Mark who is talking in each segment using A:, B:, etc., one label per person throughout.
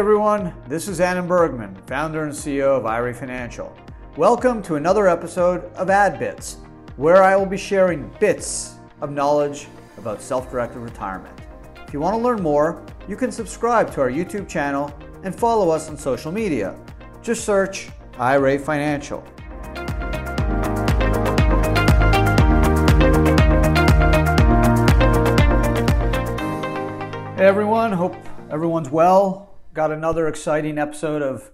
A: everyone. This is Adam Bergman, founder and CEO of IRA Financial. Welcome to another episode of AdBits, where I will be sharing bits of knowledge about self directed retirement. If you want to learn more, you can subscribe to our YouTube channel and follow us on social media. Just search IRA Financial. Hey everyone, hope everyone's well. Got another exciting episode of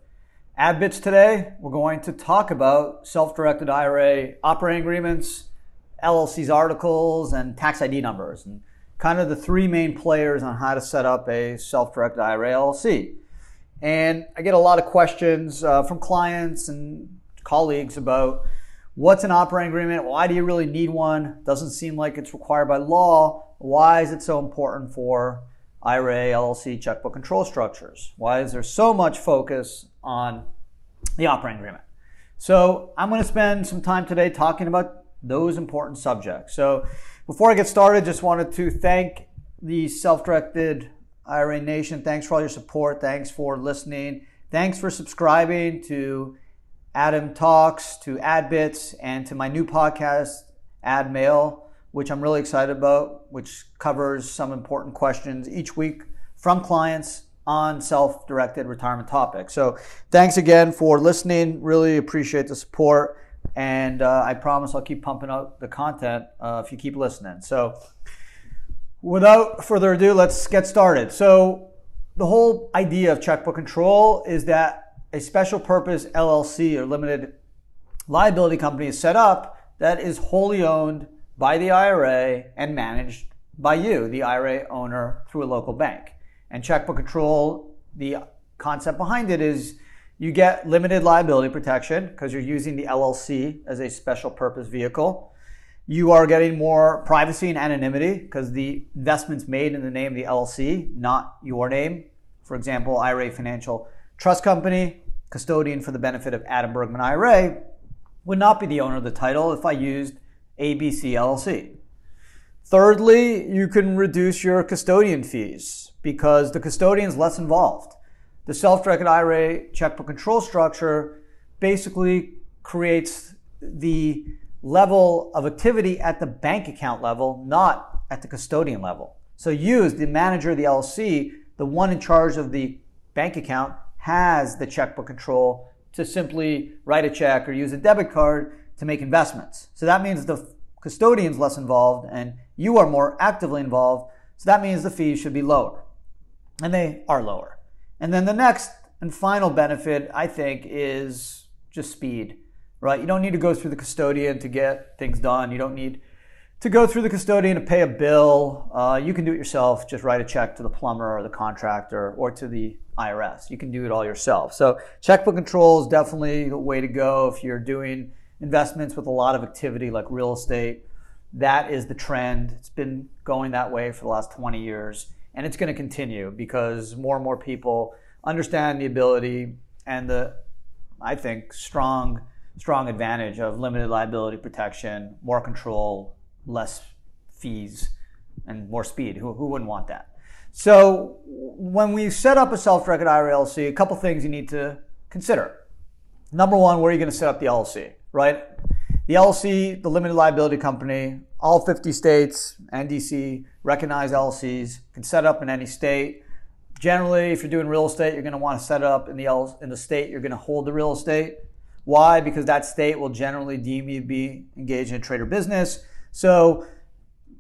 A: AdBits today. We're going to talk about self-directed IRA operating agreements, LLC's articles, and tax ID numbers, and kind of the three main players on how to set up a self-directed IRA LLC. And I get a lot of questions uh, from clients and colleagues about what's an operating agreement? Why do you really need one? Doesn't seem like it's required by law. Why is it so important for IRA, LLC, checkbook control structures? Why is there so much focus on the operating agreement? So I'm going to spend some time today talking about those important subjects. So before I get started, just wanted to thank the self-directed IRA Nation. Thanks for all your support. Thanks for listening. Thanks for subscribing to Adam Talks, to AdBits, and to my new podcast, Ad Mail which I'm really excited about, which covers some important questions each week from clients on self directed retirement topics. So, thanks again for listening. Really appreciate the support. And uh, I promise I'll keep pumping out the content uh, if you keep listening. So, without further ado, let's get started. So, the whole idea of checkbook control is that a special purpose LLC or limited liability company is set up that is wholly owned by the IRA and managed by you, the IRA owner, through a local bank. And checkbook control, the concept behind it is you get limited liability protection because you're using the LLC as a special purpose vehicle. You are getting more privacy and anonymity because the investment's made in the name of the LLC, not your name. For example, IRA Financial Trust Company, custodian for the benefit of Adam Bergman IRA, would not be the owner of the title if I used ABC LLC. Thirdly, you can reduce your custodian fees because the custodian is less involved. The self-directed IRA checkbook control structure basically creates the level of activity at the bank account level, not at the custodian level. So you, as the manager of the LLC, the one in charge of the bank account, has the checkbook control to simply write a check or use a debit card to make investments. So that means the custodian's less involved and you are more actively involved. So that means the fees should be lower. And they are lower. And then the next and final benefit, I think, is just speed, right? You don't need to go through the custodian to get things done. You don't need to go through the custodian to pay a bill. Uh, you can do it yourself. Just write a check to the plumber or the contractor or to the IRS. You can do it all yourself. So checkbook control is definitely the way to go if you're doing investments with a lot of activity like real estate. That is the trend. It's been going that way for the last 20 years, and it's going to continue because more and more people understand the ability and the, I think, strong, strong advantage of limited liability protection, more control, less fees, and more speed. Who, who wouldn't want that? So when we set up a self-directed IRA LLC, a couple things you need to consider. Number one, where are you going to set up the LLC? Right? The LLC, the limited liability company, all 50 states and DC recognize LLCs, can set up in any state. Generally, if you're doing real estate, you're going to want to set up in the L- in the state you're going to hold the real estate. Why? Because that state will generally deem you to be engaged in a trade or business. So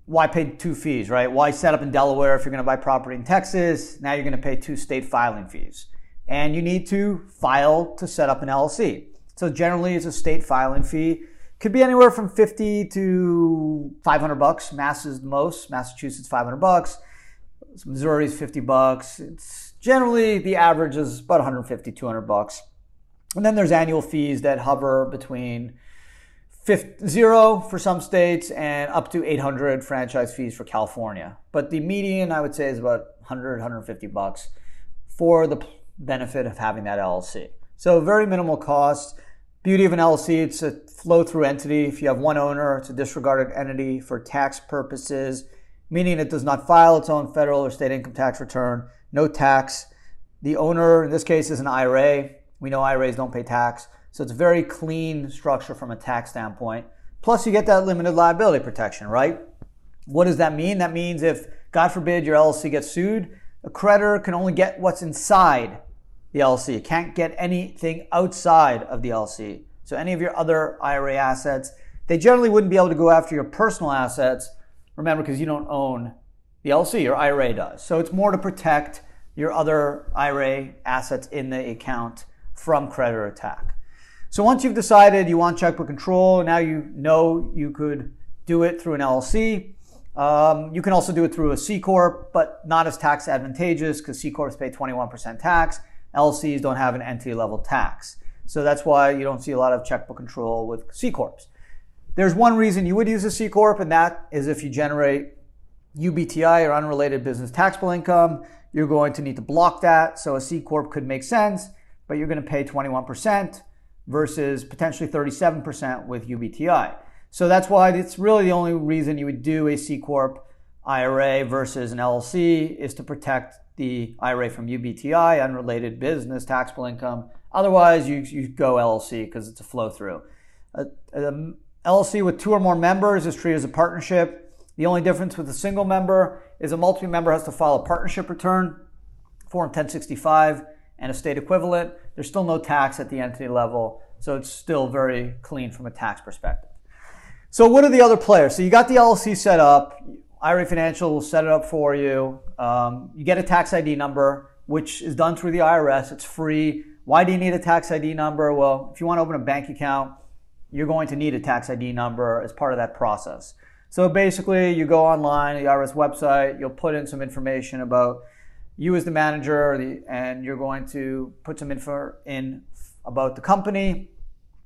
A: why pay two fees, right? Why set up in Delaware if you're going to buy property in Texas? Now you're going to pay two state filing fees. And you need to file to set up an LLC. So generally, it's a state filing fee. Could be anywhere from 50 to 500 bucks. Mass is the most. Massachusetts 500 bucks. Missouri is 50 bucks. It's generally the average is about 150, 200 bucks. And then there's annual fees that hover between 50, zero for some states and up to 800 franchise fees for California. But the median, I would say, is about 100, 150 bucks for the benefit of having that LLC. So very minimal cost. Beauty of an LLC, it's a flow through entity. If you have one owner, it's a disregarded entity for tax purposes, meaning it does not file its own federal or state income tax return, no tax The owner, in this case, is an IRA. We know IRAs don't pay tax. So it's a very clean structure from a tax standpoint. Plus, you get that limited liability protection, right? What does that mean? That means if, God forbid, your LLC gets sued, a creditor can only get what's inside the LLC. It can't get anything outside of the LLC. So any of your other IRA assets, they generally wouldn't be able to go after your personal assets. Remember, because you don't own the LLC, your IRA does. So it's more to protect your other IRA assets in the account from creditor attack. So once you've decided you want checkbook control, now you know you could do it through an LLC. Um, you can also do it through a C corp, but not as tax advantageous because C corps pay 21% tax. LCs don't have an entity level tax. So that's why you don't see a lot of checkbook control with C corps. There's one reason you would use a C corp, and that is if you generate UBTI or unrelated business taxable income, you're going to need to block that. So a C corp could make sense, but you're going to pay 21% versus potentially 37% with UBTI. So that's why it's really the only reason you would do a C corp IRA versus an LLC is to protect the IRA from UBTI, unrelated business taxable income. Otherwise, you, you go LLC because it's a flow through. A LLC with two or more members is treated as a partnership. The only difference with a single member is a multi member has to file a partnership return, Form 1065, and a state equivalent. There's still no tax at the entity level, so it's still very clean from a tax perspective. So, what are the other players? So, you got the LLC set up. IRA Financial will set it up for you. Um, you get a tax ID number, which is done through the IRS. It's free. Why do you need a tax ID number? Well, if you want to open a bank account, you're going to need a tax ID number as part of that process. So basically, you go online, the IRS website, you'll put in some information about you as the manager, and you're going to put some info in about the company,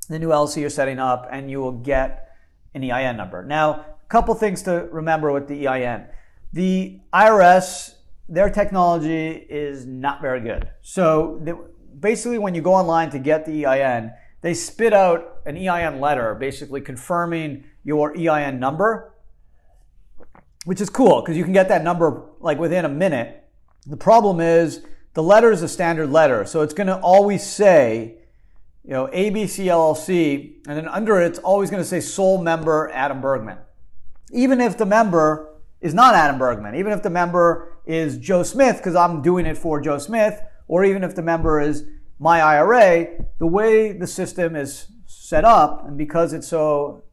A: the new LLC you're setting up, and you will get an EIN number. Now, couple things to remember with the EIN. The IRS, their technology is not very good. So the, basically, when you go online to get the EIN, they spit out an EIN letter basically confirming your EIN number, which is cool because you can get that number like within a minute. The problem is the letter is a standard letter, so it's going to always say, you know, ABC LLC, and then under it, it's always going to say sole member Adam Bergman. Even if the member is not Adam Bergman, even if the member is Joe Smith, because I'm doing it for Joe Smith, or even if the member is my IRA, the way the system is set up, and because it's so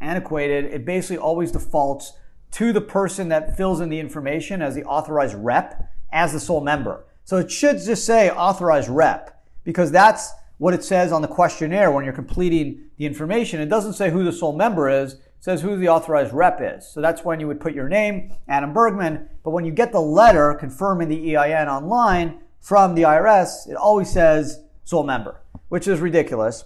A: antiquated, it basically always defaults to the person that fills in the information as the authorized rep as the sole member. So it should just say authorized rep because that's what it says on the questionnaire when you're completing the information. It doesn't say who the sole member is, says who the authorized rep is. So that's when you would put your name, Adam Bergman. But when you get the letter confirming the EIN online from the IRS, it always says sole member, which is ridiculous.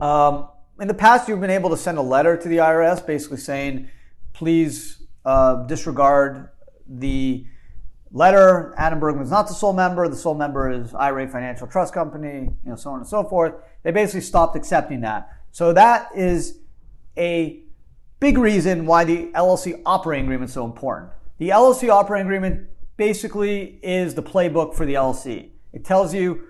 A: Um, in the past, you've been able to send a letter to the IRS basically saying, please uh, disregard the letter. Adam Bergman is not the sole member. The sole member is IRA Financial Trust Company, you know, so on and so forth. They basically stopped accepting that. So that is a big reason why the LLC operating agreement is so important. The LLC operating agreement basically is the playbook for the LLC. It tells you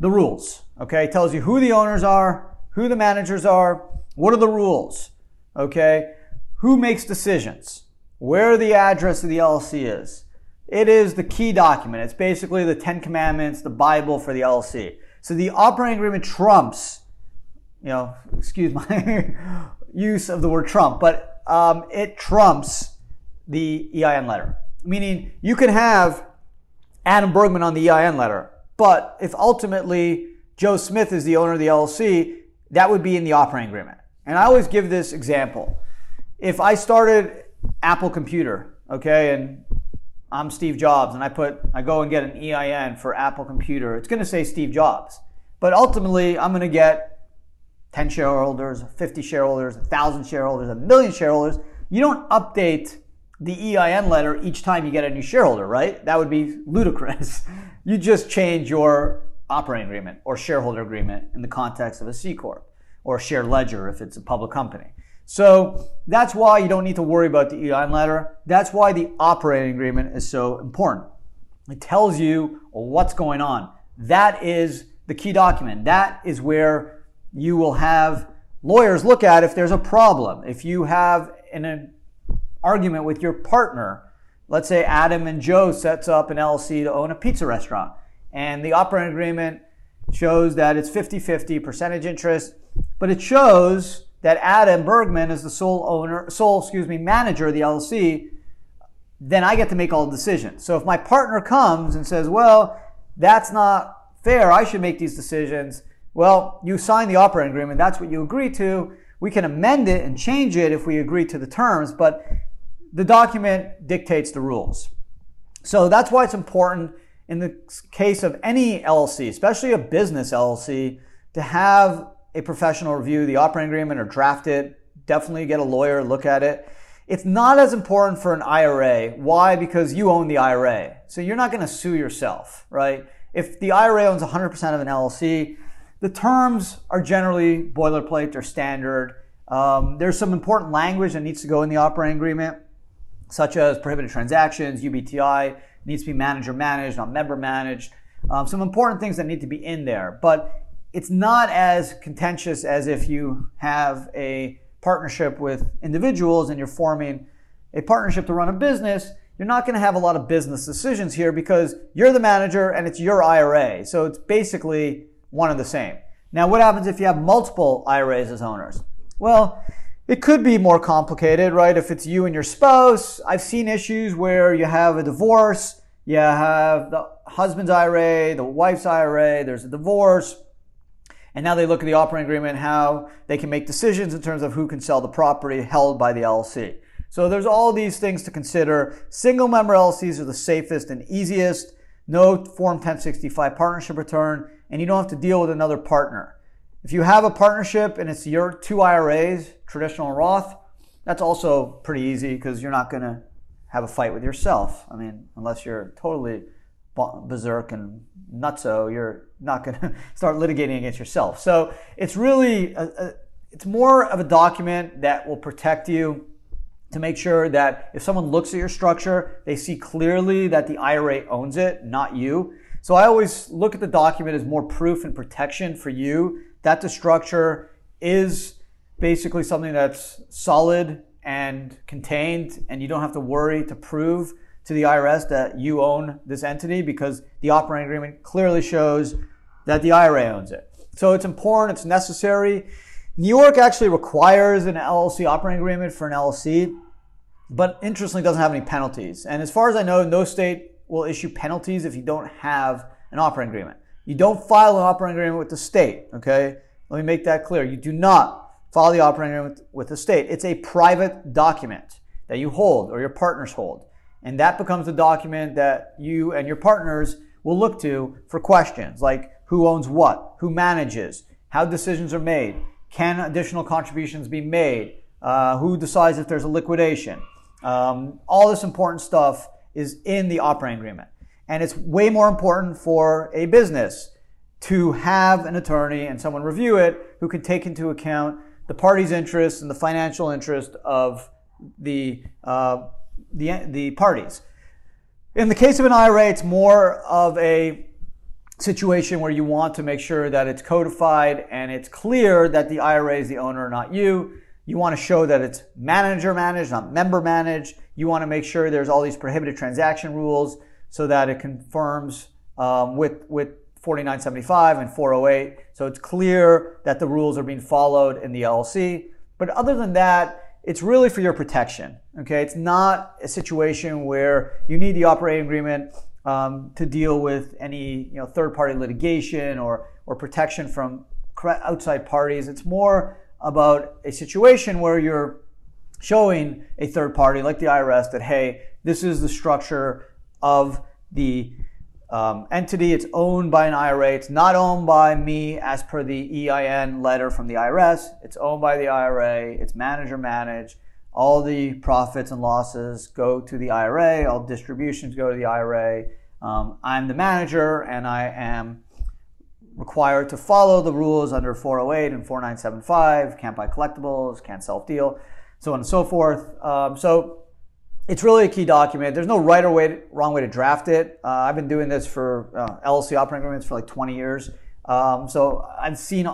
A: the rules, okay? It tells you who the owners are, who the managers are, what are the rules, okay? Who makes decisions? Where the address of the LLC is. It is the key document. It's basically the Ten Commandments, the Bible for the LLC. So the operating agreement trumps, you know, excuse my use of the word trump, but um, it trumps the EIN letter. Meaning you can have Adam Bergman on the EIN letter, but if ultimately Joe Smith is the owner of the LLC, that would be in the operating agreement. And I always give this example if I started Apple Computer, okay, and I'm Steve Jobs, and I put I go and get an EIN for Apple Computer, it's going to say Steve Jobs. But ultimately, I'm going to get 10 shareholders, 50 shareholders, 1,000 shareholders, a million shareholders. You don't update the EIN letter each time you get a new shareholder, right? That would be ludicrous. You just change your operating agreement or shareholder agreement in the context of a C Corp or share ledger if it's a public company. So that's why you don't need to worry about the EIN letter. That's why the operating agreement is so important. It tells you what's going on. That is the key document. That is where you will have lawyers look at if there's a problem. If you have an argument with your partner, let's say Adam and Joe sets up an LLC to own a pizza restaurant, and the operating agreement shows that it's 50-50 percentage interest, but it shows that Adam Bergman is the sole owner, sole, excuse me, manager of the LLC, then I get to make all the decisions. So if my partner comes and says, well, that's not fair, I should make these decisions, well, you sign the operating agreement, that's what you agree to. We can amend it and change it if we agree to the terms, but the document dictates the rules. So that's why it's important in the case of any LLC, especially a business LLC, to have a professional review the operating agreement or draft it. Definitely get a lawyer, look at it. It's not as important for an IRA. Why? Because you own the IRA. So you're not going to sue yourself, right? If the IRA owns 100% of an LLC, the terms are generally boilerplate, they're standard. Um, there's some important language that needs to go in the operating agreement, such as prohibited transactions, UBTI, needs to be manager managed, not member managed. Um, some important things that need to be in there, but it's not as contentious as if you have a partnership with individuals and you're forming a partnership to run a business. You're not going to have a lot of business decisions here because you're the manager and it's your IRA. So it's basically one and the same. Now, what happens if you have multiple IRAs as owners? Well, it could be more complicated, right? If it's you and your spouse, I've seen issues where you have a divorce, you have the husband's IRA, the wife's IRA, there's a divorce, and now they look at the operating agreement, how they can make decisions in terms of who can sell the property held by the LLC. So there's all these things to consider. Single member LLCs are the safest and easiest. No Form 1065 partnership return and you don't have to deal with another partner. If you have a partnership and it's your two IRAs, traditional Roth, that's also pretty easy because you're not going to have a fight with yourself. I mean, unless you're totally berserk and nutso, you're not going to start litigating against yourself. So it's really, a, a, it's more of a document that will protect you to make sure that if someone looks at your structure, they see clearly that the IRA owns it, not you. So I always look at the document as more proof and protection for you that the structure is basically something that's solid and contained, and you don't have to worry to prove to the IRS that you own this entity because the operating agreement clearly shows that the IRA owns it. So it's important, it's necessary. New York actually requires an LLC operating agreement for an LLC, but interestingly doesn't have any penalties. And as far as I know, no state will issue penalties if you don't have an operating agreement. You don't file an operating agreement with the state, okay? Let me make that clear. You do not file the operating agreement with the state. It's a private document that you hold or your partners hold. And that becomes the document that you and your partners will look to for questions like who owns what, who manages, how decisions are made, can additional contributions be made, uh, who decides if there's a liquidation. Um, all this important stuff is in the operating agreement. And it's way more important for a business to have an attorney and someone review it who can take into account the party's interest and the financial interest of the, uh, the, the parties. In the case of an IRA, it's more of a situation where you want to make sure that it's codified and it's clear that the IRA is the owner, not you. You want to show that it's manager managed, not member managed. You want to make sure there's all these prohibited transaction rules so that it confirms um, with, with 4975 and 408. So it's clear that the rules are being followed in the LLC. But other than that, it's really for your protection. Okay, it's not a situation where you need the operating agreement um, to deal with any you know third-party litigation or or protection from outside parties. It's more about a situation where you're showing a third party like the IRS that, hey, this is the structure of the um, entity. It's owned by an IRA. It's not owned by me as per the EIN letter from the IRS. It's owned by the IRA. It's manager managed. All the profits and losses go to the IRA. All distributions go to the IRA. Um, I'm the manager and I am required to follow the rules under 408 and 4975, can't buy collectibles, can't self deal, so on and so forth. Um, so it's really a key document. There's no right or way, wrong way to draft it. Uh, I've been doing this for uh, LLC operating agreements for like 20 years. Um, so I've seen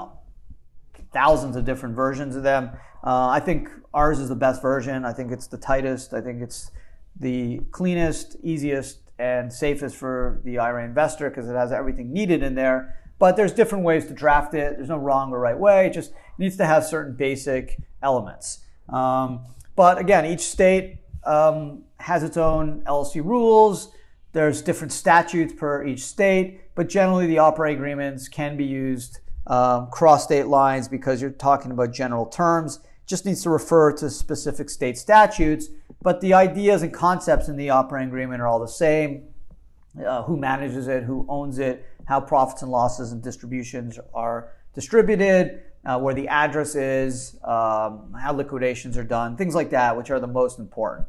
A: thousands of different versions of them. Uh, I think ours is the best version. I think it's the tightest. I think it's the cleanest, easiest, and safest for the IRA investor because it has everything needed in there. But there's different ways to draft it. There's no wrong or right way. It just needs to have certain basic elements. Um, but again, each state um, has its own LLC rules. There's different statutes per each state, but generally the operating agreements can be used um, cross state lines because you're talking about general terms. Just needs to refer to specific state statutes, but the ideas and concepts in the operating agreement are all the same. Uh, who manages it, who owns it, how profits and losses and distributions are distributed, uh, where the address is, um, how liquidations are done, things like that, which are the most important.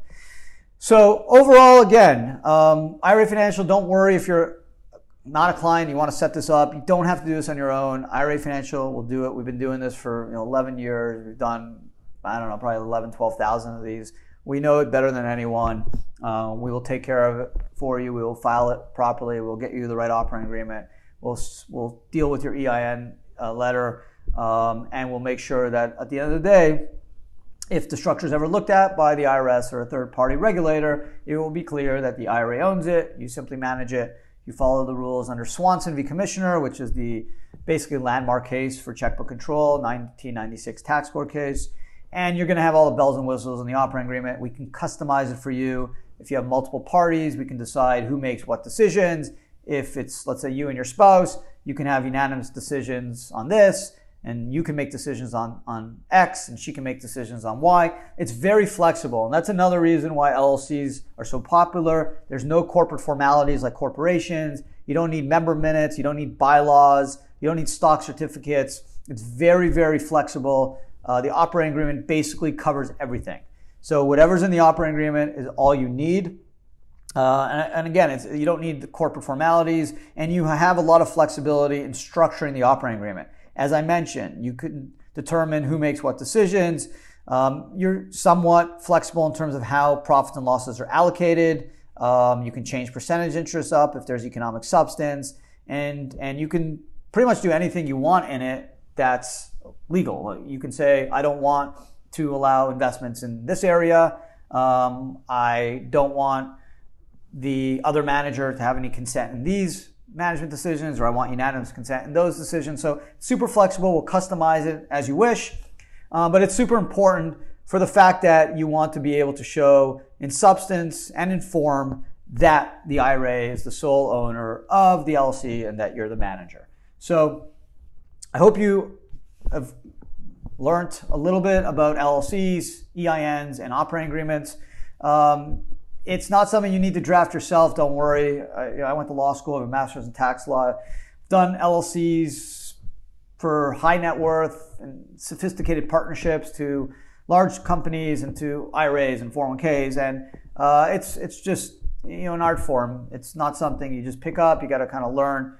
A: So overall, again, um, IRA Financial, don't worry if you're not a client, you want to set this up. You don't have to do this on your own. IRA Financial will do it. We've been doing this for you know, 11 years. We've done, I don't know, probably 11, 12,000 of these. We know it better than anyone. Uh, we will take care of it for you. We will file it properly. We'll get you the right operating agreement. We'll, we'll deal with your EIN uh, letter. Um, and we'll make sure that at the end of the day, if the structure is ever looked at by the IRS or a third party regulator, it will be clear that the IRA owns it. You simply manage it. You follow the rules under Swanson v. Commissioner, which is the basically landmark case for checkbook control, 1996 tax court case. And you're going to have all the bells and whistles in the operating agreement. We can customize it for you. If you have multiple parties, we can decide who makes what decisions. If it's, let's say, you and your spouse, you can have unanimous decisions on this and you can make decisions on, on X and she can make decisions on Y. It's very flexible. And that's another reason why LLCs are so popular. There's no corporate formalities like corporations. You don't need member minutes. You don't need bylaws. You don't need stock certificates. It's very, very flexible. Uh, the operating agreement basically covers everything. So whatever's in the operating agreement is all you need. Uh, and, and, again, you don't need the corporate formalities, and you have a lot of flexibility in structuring the operating agreement. As I mentioned, you can determine who makes what decisions. Um, you're somewhat flexible in terms of how profits and losses are allocated. Um, you can change percentage interest up if there's economic substance, and and you can pretty much do anything you want in it that's legal. You can say, I don't want to allow investments in this area. Um, I don't want the other manager to have any consent in these management decisions or I want unanimous consent in those decisions. So super flexible. We'll customize it as you wish. Um, but it's super important for the fact that you want to be able to show in substance and in form that the IRA is the sole owner of the LLC and that you're the manager. So I hope you have learned a little bit about LLCs, EINs, and operating agreements. Um, it's not something you need to draft yourself. Don't worry. I, I went to law school. I have a master's in tax law. Done LLCs for high net worth and sophisticated partnerships to large companies and to IRAs and 401ks. And uh, it's it's just you know an art form. It's not something you just pick up. You got to kind of learn.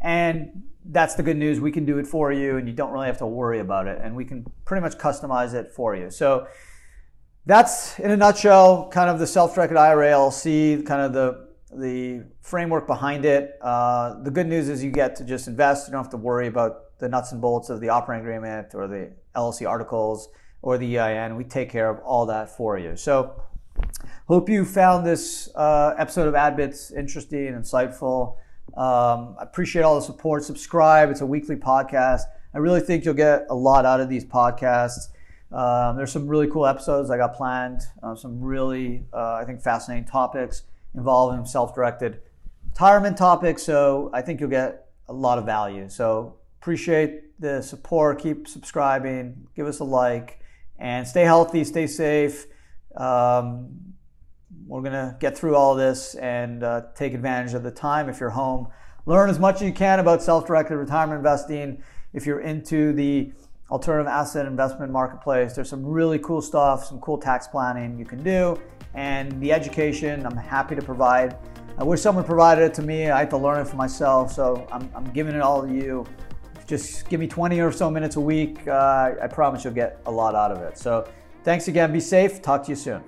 A: And that's the good news. We can do it for you, and you don't really have to worry about it. And we can pretty much customize it for you. So that's in a nutshell kind of the self-directed IRA LLC, kind of the the framework behind it. Uh, the good news is you get to just invest. You don't have to worry about the nuts and bolts of the operating agreement or the LLC articles or the EIN. We take care of all that for you. So, hope you found this uh, episode of AdBits interesting and insightful. Um, I appreciate all the support. Subscribe. It's a weekly podcast. I really think you'll get a lot out of these podcasts. Um, there's some really cool episodes I got planned, uh, some really, uh, I think, fascinating topics involving self directed retirement topics. So I think you'll get a lot of value. So appreciate the support. Keep subscribing, give us a like, and stay healthy, stay safe. Um, we're going to get through all this and uh, take advantage of the time if you're home. Learn as much as you can about self directed retirement investing. If you're into the alternative asset investment marketplace. There's some really cool stuff, some cool tax planning you can do, and the education I'm happy to provide. I wish someone provided it to me. I had to learn it for myself, so I'm, I'm giving it all to you. Just give me 20 or so minutes a week. Uh, I promise you'll get a lot out of it. So thanks again. Be safe. Talk to you soon.